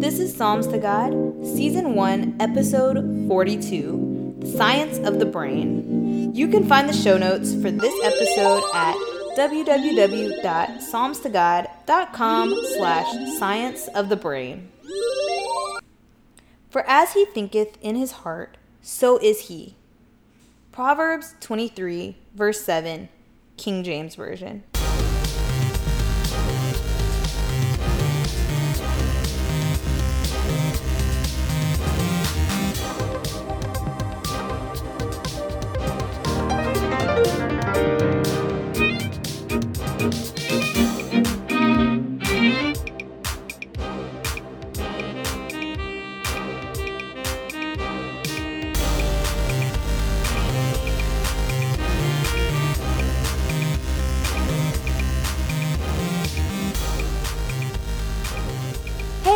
This is Psalms to God, Season 1, Episode 42 The Science of the Brain. You can find the show notes for this episode at www.psalmstogod.com slash science of the brain. For as he thinketh in his heart, so is he. Proverbs 23, verse 7, King James Version.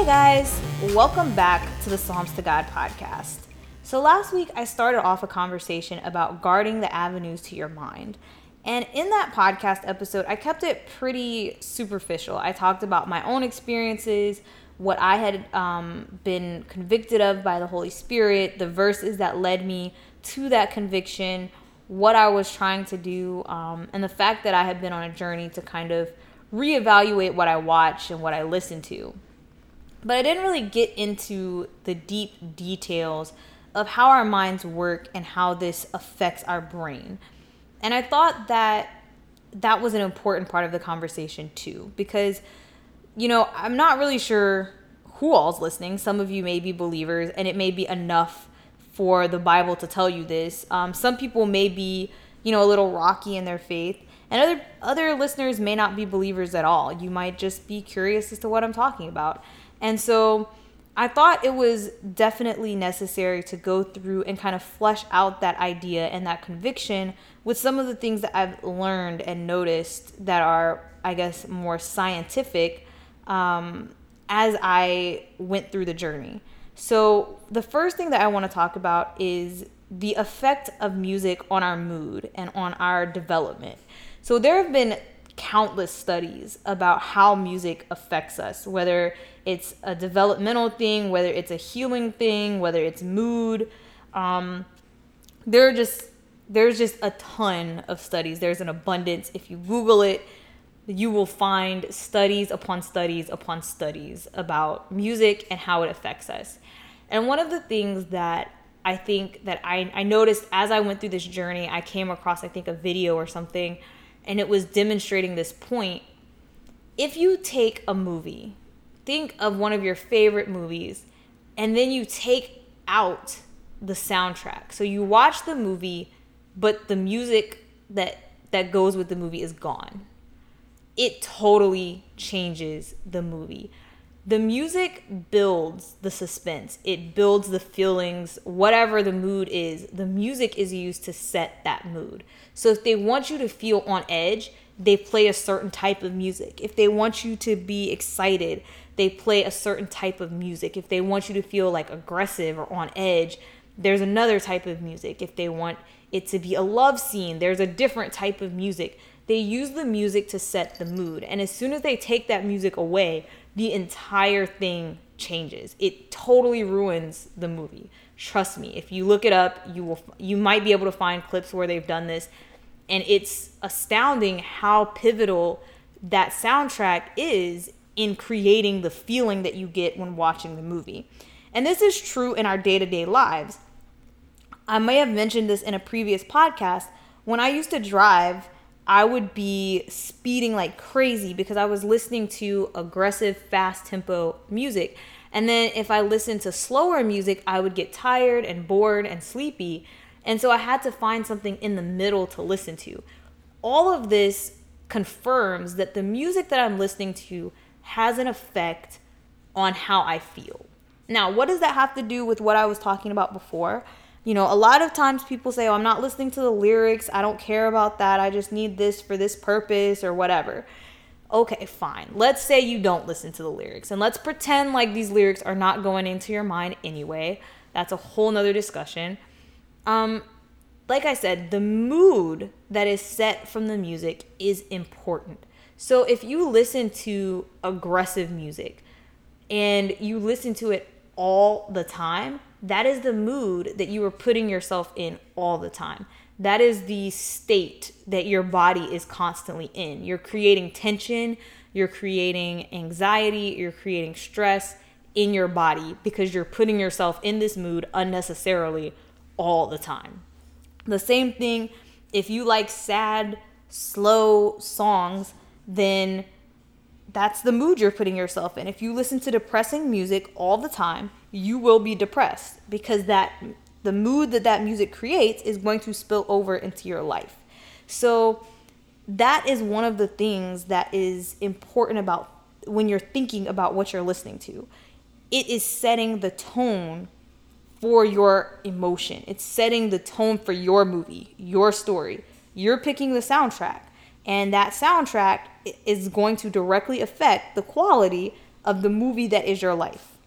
Hey guys, welcome back to the Psalms to God podcast. So, last week I started off a conversation about guarding the avenues to your mind. And in that podcast episode, I kept it pretty superficial. I talked about my own experiences, what I had um, been convicted of by the Holy Spirit, the verses that led me to that conviction, what I was trying to do, um, and the fact that I had been on a journey to kind of reevaluate what I watch and what I listen to. But I didn't really get into the deep details of how our minds work and how this affects our brain. And I thought that that was an important part of the conversation too, because, you know, I'm not really sure who all's listening. Some of you may be believers, and it may be enough for the Bible to tell you this. Um, some people may be, you know, a little rocky in their faith, and other other listeners may not be believers at all. You might just be curious as to what I'm talking about. And so I thought it was definitely necessary to go through and kind of flesh out that idea and that conviction with some of the things that I've learned and noticed that are, I guess, more scientific um, as I went through the journey. So, the first thing that I want to talk about is the effect of music on our mood and on our development. So, there have been countless studies about how music affects us, whether it's a developmental thing, whether it's a healing thing, whether it's mood. Um, there are just there's just a ton of studies. There's an abundance. If you Google it, you will find studies upon studies upon studies about music and how it affects us. And one of the things that I think that I, I noticed as I went through this journey, I came across, I think, a video or something, and it was demonstrating this point. If you take a movie think of one of your favorite movies and then you take out the soundtrack. So you watch the movie, but the music that that goes with the movie is gone. It totally changes the movie. The music builds the suspense. It builds the feelings, whatever the mood is. The music is used to set that mood. So if they want you to feel on edge, they play a certain type of music. If they want you to be excited, they play a certain type of music. If they want you to feel like aggressive or on edge, there's another type of music. If they want it to be a love scene, there's a different type of music. They use the music to set the mood. And as soon as they take that music away, the entire thing changes. It totally ruins the movie. Trust me. If you look it up, you will you might be able to find clips where they've done this and it's astounding how pivotal that soundtrack is in creating the feeling that you get when watching the movie. And this is true in our day to day lives. I may have mentioned this in a previous podcast. When I used to drive, I would be speeding like crazy because I was listening to aggressive, fast tempo music. And then if I listened to slower music, I would get tired and bored and sleepy. And so I had to find something in the middle to listen to. All of this confirms that the music that I'm listening to has an effect on how I feel. Now, what does that have to do with what I was talking about before? You know, a lot of times people say, Oh, I'm not listening to the lyrics. I don't care about that. I just need this for this purpose or whatever. Okay, fine. Let's say you don't listen to the lyrics and let's pretend like these lyrics are not going into your mind anyway. That's a whole nother discussion. Um, like I said, the mood that is set from the music is important. So if you listen to aggressive music and you listen to it all the time, that is the mood that you are putting yourself in all the time. That is the state that your body is constantly in. You're creating tension, you're creating anxiety, you're creating stress in your body because you're putting yourself in this mood unnecessarily all the time. The same thing if you like sad, slow songs, then that's the mood you're putting yourself in. If you listen to depressing music all the time, you will be depressed because that the mood that that music creates is going to spill over into your life. So that is one of the things that is important about when you're thinking about what you're listening to. It is setting the tone for your emotion. It's setting the tone for your movie, your story. You're picking the soundtrack, and that soundtrack is going to directly affect the quality of the movie that is your life.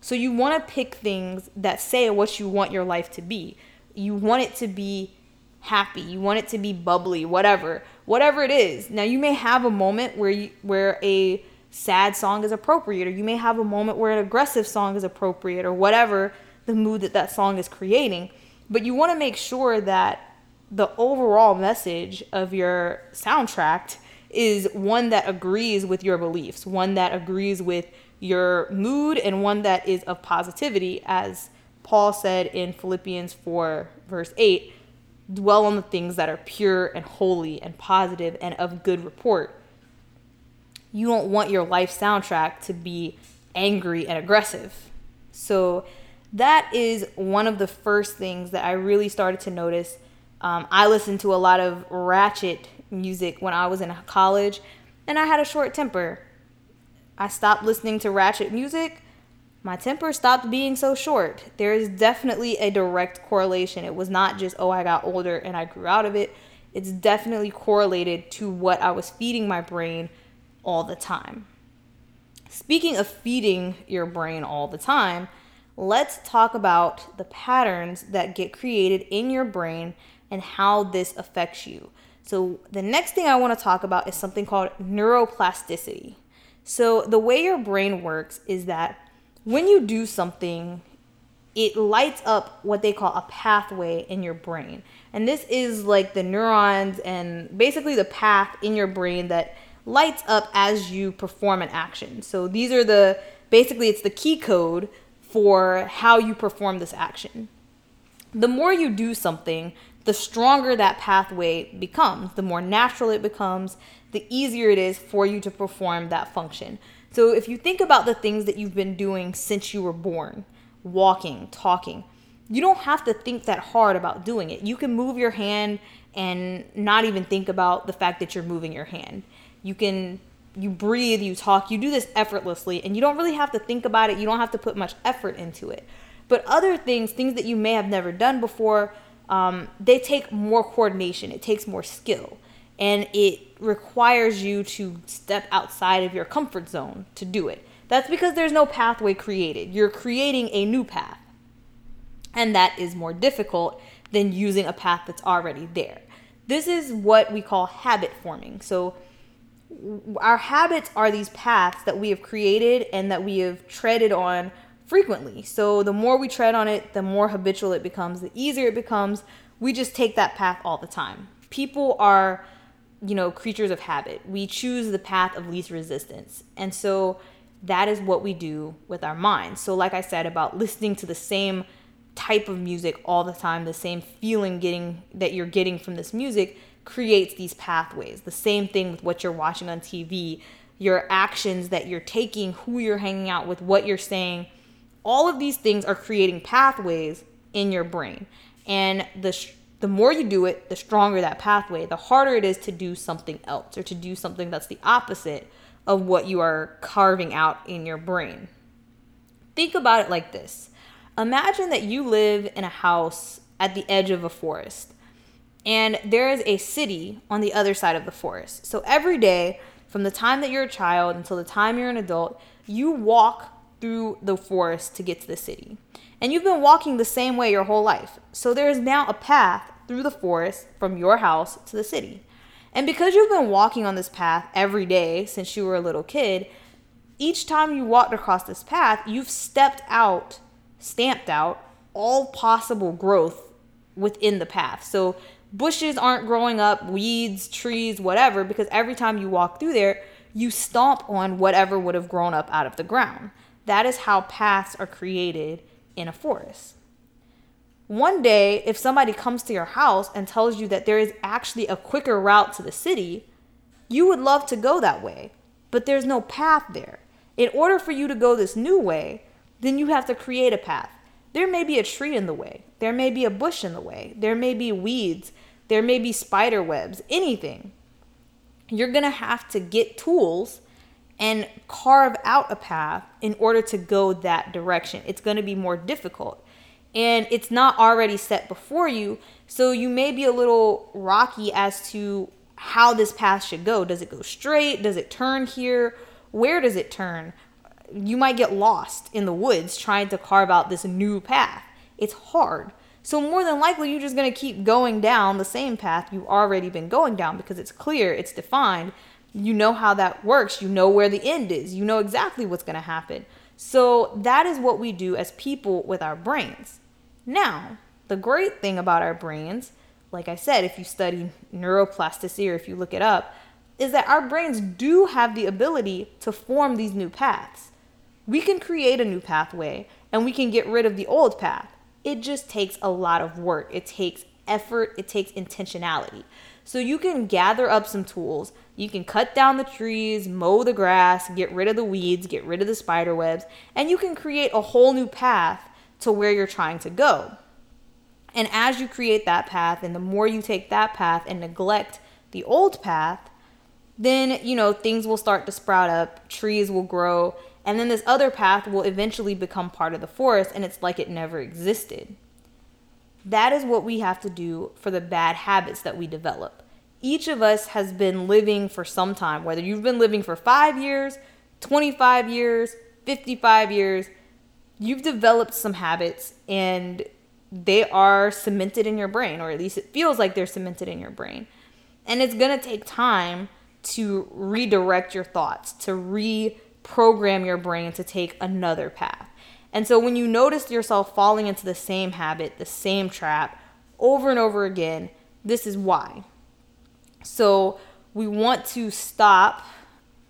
So you want to pick things that say what you want your life to be. You want it to be happy, you want it to be bubbly, whatever. Whatever it is. Now you may have a moment where you, where a sad song is appropriate or you may have a moment where an aggressive song is appropriate or whatever the mood that that song is creating. But you want to make sure that the overall message of your soundtrack is one that agrees with your beliefs, one that agrees with your mood, and one that is of positivity, as Paul said in Philippians 4, verse 8 dwell on the things that are pure and holy and positive and of good report. You don't want your life soundtrack to be angry and aggressive. So, that is one of the first things that I really started to notice. Um, I listened to a lot of ratchet music when I was in college, and I had a short temper. I stopped listening to ratchet music. My temper stopped being so short. There is definitely a direct correlation. It was not just, oh, I got older and I grew out of it. It's definitely correlated to what I was feeding my brain all the time. Speaking of feeding your brain all the time, let's talk about the patterns that get created in your brain and how this affects you. So, the next thing I want to talk about is something called neuroplasticity. So, the way your brain works is that when you do something, it lights up what they call a pathway in your brain. And this is like the neurons and basically the path in your brain that lights up as you perform an action. So, these are the basically, it's the key code for how you perform this action. The more you do something, the stronger that pathway becomes, the more natural it becomes, the easier it is for you to perform that function. So if you think about the things that you've been doing since you were born, walking, talking, you don't have to think that hard about doing it. You can move your hand and not even think about the fact that you're moving your hand. You can you breathe, you talk, you do this effortlessly, and you don't really have to think about it. You don't have to put much effort into it. But other things, things that you may have never done before, um, they take more coordination, it takes more skill, and it requires you to step outside of your comfort zone to do it. That's because there's no pathway created. You're creating a new path. And that is more difficult than using a path that's already there. This is what we call habit forming. So, our habits are these paths that we have created and that we have treaded on frequently. So the more we tread on it, the more habitual it becomes, the easier it becomes. We just take that path all the time. People are, you know, creatures of habit. We choose the path of least resistance. And so that is what we do with our minds. So like I said about listening to the same type of music all the time, the same feeling getting that you're getting from this music, creates these pathways. The same thing with what you're watching on TV, your actions that you're taking, who you're hanging out with, what you're saying. All of these things are creating pathways in your brain. And the the more you do it, the stronger that pathway, the harder it is to do something else or to do something that's the opposite of what you are carving out in your brain. Think about it like this. Imagine that you live in a house at the edge of a forest and there is a city on the other side of the forest. So every day, from the time that you're a child until the time you're an adult, you walk through the forest to get to the city. And you've been walking the same way your whole life. So there is now a path through the forest from your house to the city. And because you've been walking on this path every day since you were a little kid, each time you walked across this path, you've stepped out, stamped out all possible growth within the path. So bushes aren't growing up, weeds, trees, whatever, because every time you walk through there, you stomp on whatever would have grown up out of the ground. That is how paths are created in a forest. One day, if somebody comes to your house and tells you that there is actually a quicker route to the city, you would love to go that way, but there's no path there. In order for you to go this new way, then you have to create a path. There may be a tree in the way, there may be a bush in the way, there may be weeds, there may be spider webs, anything. You're gonna have to get tools and carve out a path in order to go that direction. It's gonna be more difficult and it's not already set before you. So you may be a little rocky as to how this path should go. Does it go straight? Does it turn here? Where does it turn? You might get lost in the woods trying to carve out this new path. It's hard. So, more than likely, you're just going to keep going down the same path you've already been going down because it's clear, it's defined. You know how that works. You know where the end is. You know exactly what's going to happen. So, that is what we do as people with our brains. Now, the great thing about our brains, like I said, if you study neuroplasticity or if you look it up, is that our brains do have the ability to form these new paths. We can create a new pathway and we can get rid of the old path. It just takes a lot of work. It takes effort, it takes intentionality. So you can gather up some tools. You can cut down the trees, mow the grass, get rid of the weeds, get rid of the spider webs, and you can create a whole new path to where you're trying to go. And as you create that path, and the more you take that path and neglect the old path, then, you know, things will start to sprout up, trees will grow, and then this other path will eventually become part of the forest, and it's like it never existed. That is what we have to do for the bad habits that we develop. Each of us has been living for some time, whether you've been living for five years, 25 years, 55 years, you've developed some habits and they are cemented in your brain, or at least it feels like they're cemented in your brain. And it's to take time to redirect your thoughts, to reprogram your brain to take another path. And so when you notice yourself falling into the same habit, the same trap over and over again, this is why. So we want to stop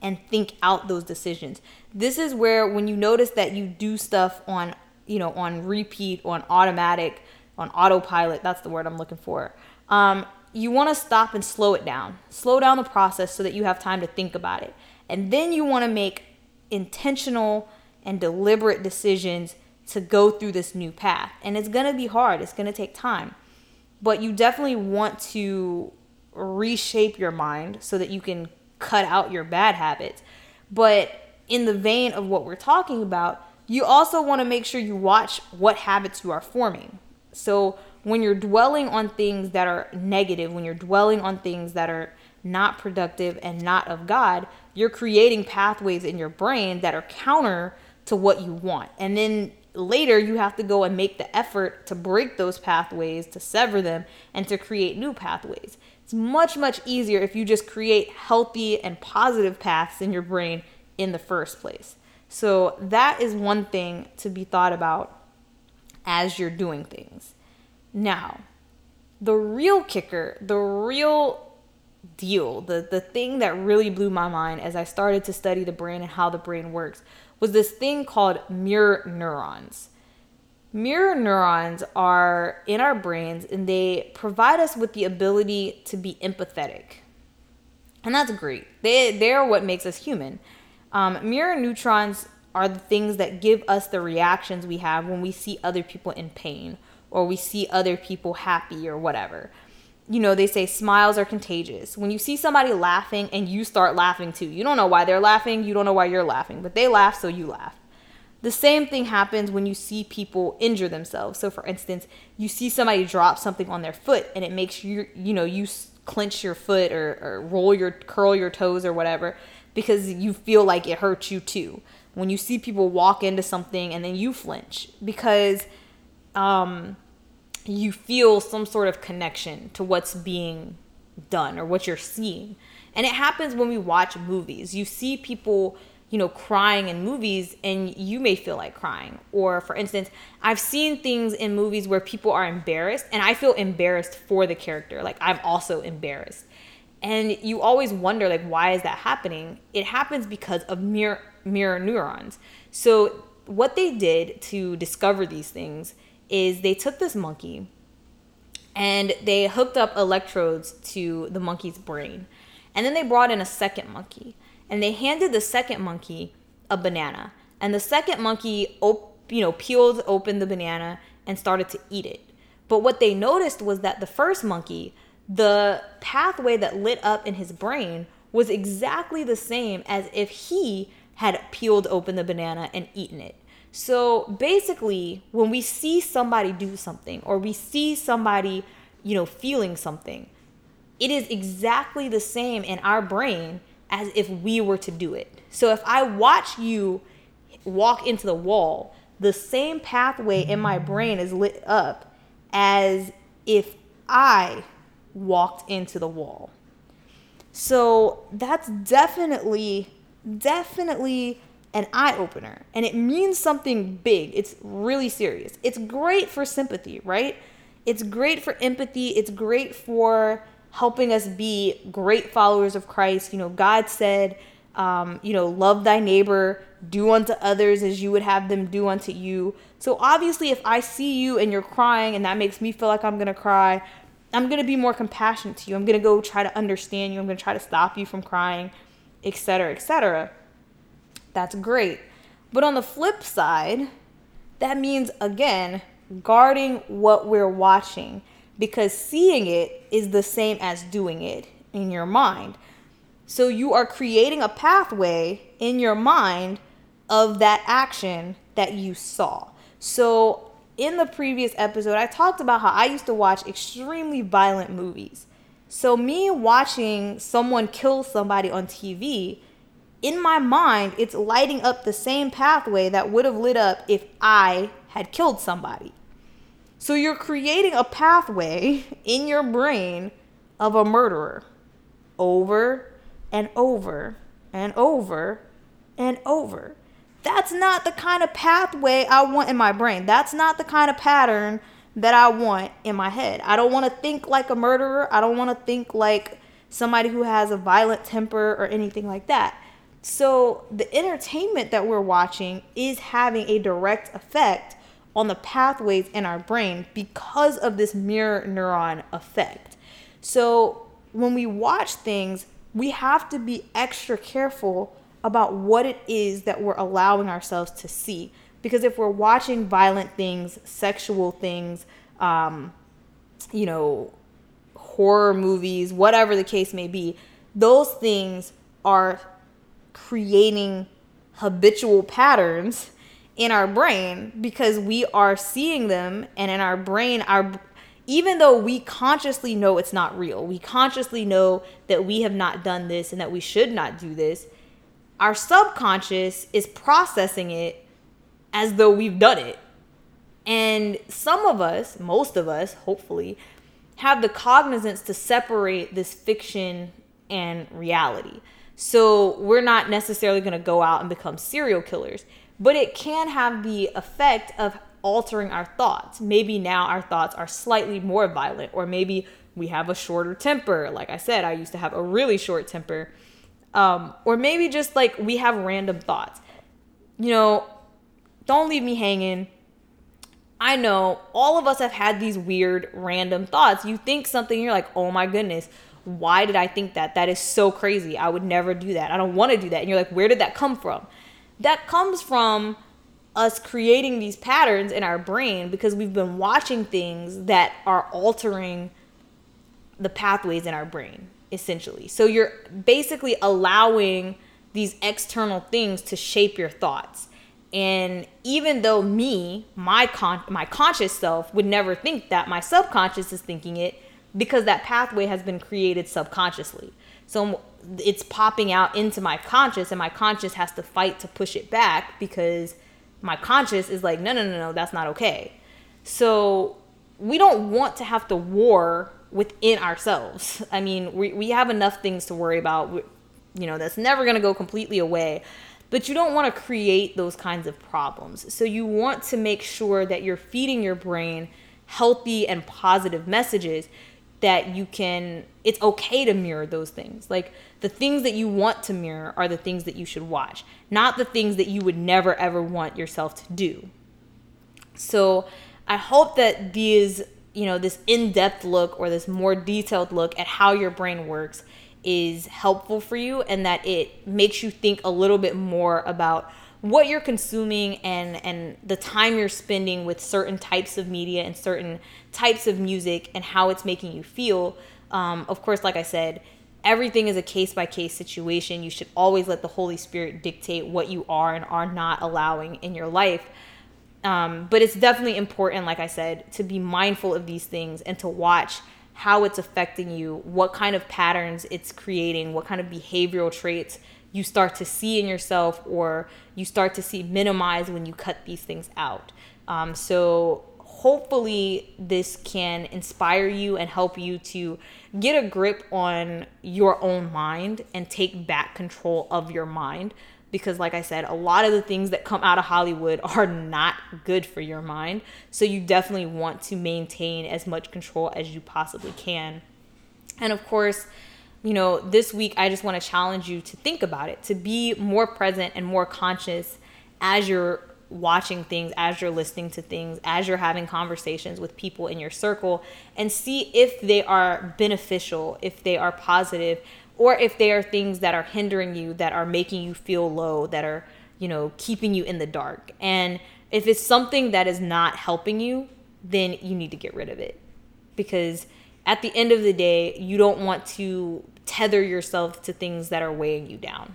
and think out those decisions. This is where when you notice that you do stuff on, you know, on repeat, on automatic, on autopilot, that's the word I'm looking for. Um, you want to stop and slow it down. Slow down the process so that you have time to think about it. And then you want to make intentional and deliberate decisions to go through this new path. And it's going to be hard, it's going to take time. But you definitely want to reshape your mind so that you can cut out your bad habits. But in the vein of what we're talking about, you also want to make sure you watch what habits you are forming. So when you're dwelling on things that are negative, when you're dwelling on things that are not productive and not of God, you're creating pathways in your brain that are counter to what you want. And then later you have to go and make the effort to break those pathways, to sever them, and to create new pathways. It's much, much easier if you just create healthy and positive paths in your brain in the first place. So, that is one thing to be thought about as you're doing things. Now, the real kicker, the real deal, the, the thing that really blew my mind as I started to study the brain and how the brain works was this thing called mirror neurons. Mirror neurons are in our brains and they provide us with the ability to be empathetic. And that's great. They, they're what makes us human. Um, mirror neurons are the things that give us the reactions we have when we see other people in pain or we see other people happy or whatever. You know, they say smiles are contagious. When you see somebody laughing and you start laughing too, you don't know why they're laughing, you don't know why you're laughing, but they laugh, so you laugh. The same thing happens when you see people injure themselves. So, for instance, you see somebody drop something on their foot and it makes you, you know, you clench your foot or, or roll your, curl your toes or whatever because you feel like it hurts you too. When you see people walk into something and then you flinch because um, you feel some sort of connection to what's being done or what you're seeing. And it happens when we watch movies. You see people you know, crying in movies and you may feel like crying. Or for instance, I've seen things in movies where people are embarrassed and I feel embarrassed for the character. Like I'm also embarrassed. And you always wonder like why is that happening? It happens because of mirror mirror neurons. So what they did to discover these things is they took this monkey and they hooked up electrodes to the monkey's brain. And then they brought in a second monkey and they handed the second monkey a banana. And the second monkey, op- you know, peeled open the banana and started to eat it. But what they noticed was that the first monkey, the pathway that lit up in his brain was exactly the same as if he had peeled open the banana and eaten it. So basically, when we see somebody do something or we see somebody, you know, feeling something, it is exactly the same in our brain as if we were to do it. So if I watch you walk into the wall, the same pathway in my brain is lit up as if I walked into the wall. So that's definitely, definitely an eye opener. And it means something big. It's really serious. It's great for sympathy, right? It's great for empathy. It's great for helping us be great followers of Christ. You know, God said, um, you know, love thy neighbor, do unto others as you would have them do unto you. So obviously, if I see you and you're crying and that makes me feel like I'm gonna cry, I'm gonna be more compassionate to you. I'm gonna go try to understand you. I'm gonna try to stop you from crying, etc., etc. That's great. But on the flip side, that means again guarding what we're watching because seeing it is the same as doing it in your mind. So you are creating a pathway in your mind of that action that you saw. So in the previous episode, I talked about how I used to watch extremely violent movies. So me watching someone kill somebody on TV, in my mind, it's lighting up the same pathway that would have lit up if I had killed somebody. So you're creating a pathway in your brain of a murderer over and over and over and over. That's not the kind of pathway I want in my brain. That's not the kind of pattern that I want in my head. I don't want to think like a murderer. I don't want to think like somebody who has a violent temper or anything like that. So the entertainment that we're watching is having a direct effect on the pathways in our brain because of this mirror neuron effect. So when we watch things, we have to be extra careful about what it is that we're allowing ourselves to see. Because if we're watching violent things, sexual things, um, you know, horror movies, whatever the case may be, those things are creating habitual patterns in our brain because we are seeing them and in our brain our even though we consciously know it's not real we consciously know that we have not done this and that we should not do this our subconscious is processing it as though we've done it. And some of us most of us hopefully have the cognizance to separate this fiction and reality so we're not necessarily going to go out and become serial killers but it can have the effect of altering our thoughts. Maybe now our thoughts are slightly more violent, or maybe we have a shorter temper. Like I said, I used to have a really short temper. Um, or maybe just like we have random thoughts. You know, don't leave me hanging. I know all of us have had these weird random thoughts. You think something, you're like, oh my goodness, why did I think that? That is so crazy. I would never do that. I don't want to do that. And you're like, where did that come from? that comes from us creating these patterns in our brain because we've been watching things that are altering the pathways in our brain essentially so you're basically allowing these external things to shape your thoughts and even though me my con my conscious self would never think that my subconscious is thinking it because that pathway has been created subconsciously. So it's popping out into my conscious and my conscious has to fight to push it back because my conscious is like no no no no that's not okay. So we don't want to have to war within ourselves. I mean we, we have enough things to worry about. You know that's never going to go completely away. But you don't want to create those kinds of problems. So you want to make sure that you're feeding your brain healthy and positive messages that you can it's okay to mirror those things. Like the things that you want to mirror are the things that you should watch, not the things that you would never ever want yourself to do. So I hope that these, you know, this in-depth look or this more detailed look at how your brain works is helpful for you and that it makes you think a little bit more about what you're consuming and and the time you're spending with certain types of media and certain types of music and how it's making you feel um, of course like i said everything is a case by case situation you should always let the holy spirit dictate what you are and are not allowing in your life um, but it's definitely important like i said to be mindful of these things and to watch how it's affecting you, what kind of patterns it's creating, what kind of behavioral traits you start to see in yourself or you start to see minimize when you cut these things out. Um, so, hopefully, this can inspire you and help you to get a grip on your own mind and take back control of your mind because like I said, a lot of the things that come out of Hollywood are not good for your mind. So you definitely want to maintain as much control as you possibly can. And of course, you know, this week I just want to challenge you to think about it, to be more present and more conscious as you're watching things, as you're listening to things, as you're having conversations with people in your circle, and see if they are beneficial, if they are positive, or if they are things that are hindering you that are making you feel low that are you know keeping you in the dark. And if it's something that is not helping you then you need to get rid of it. Because at the end of the day you don't want to tether yourself to things that are weighing you down.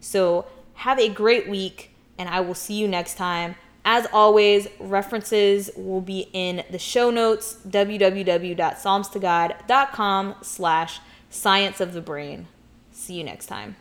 So have a great week and i will see you next time as always, references will be in the show notes, www.psalmstogod.com slash Science of the Brain. See you next time.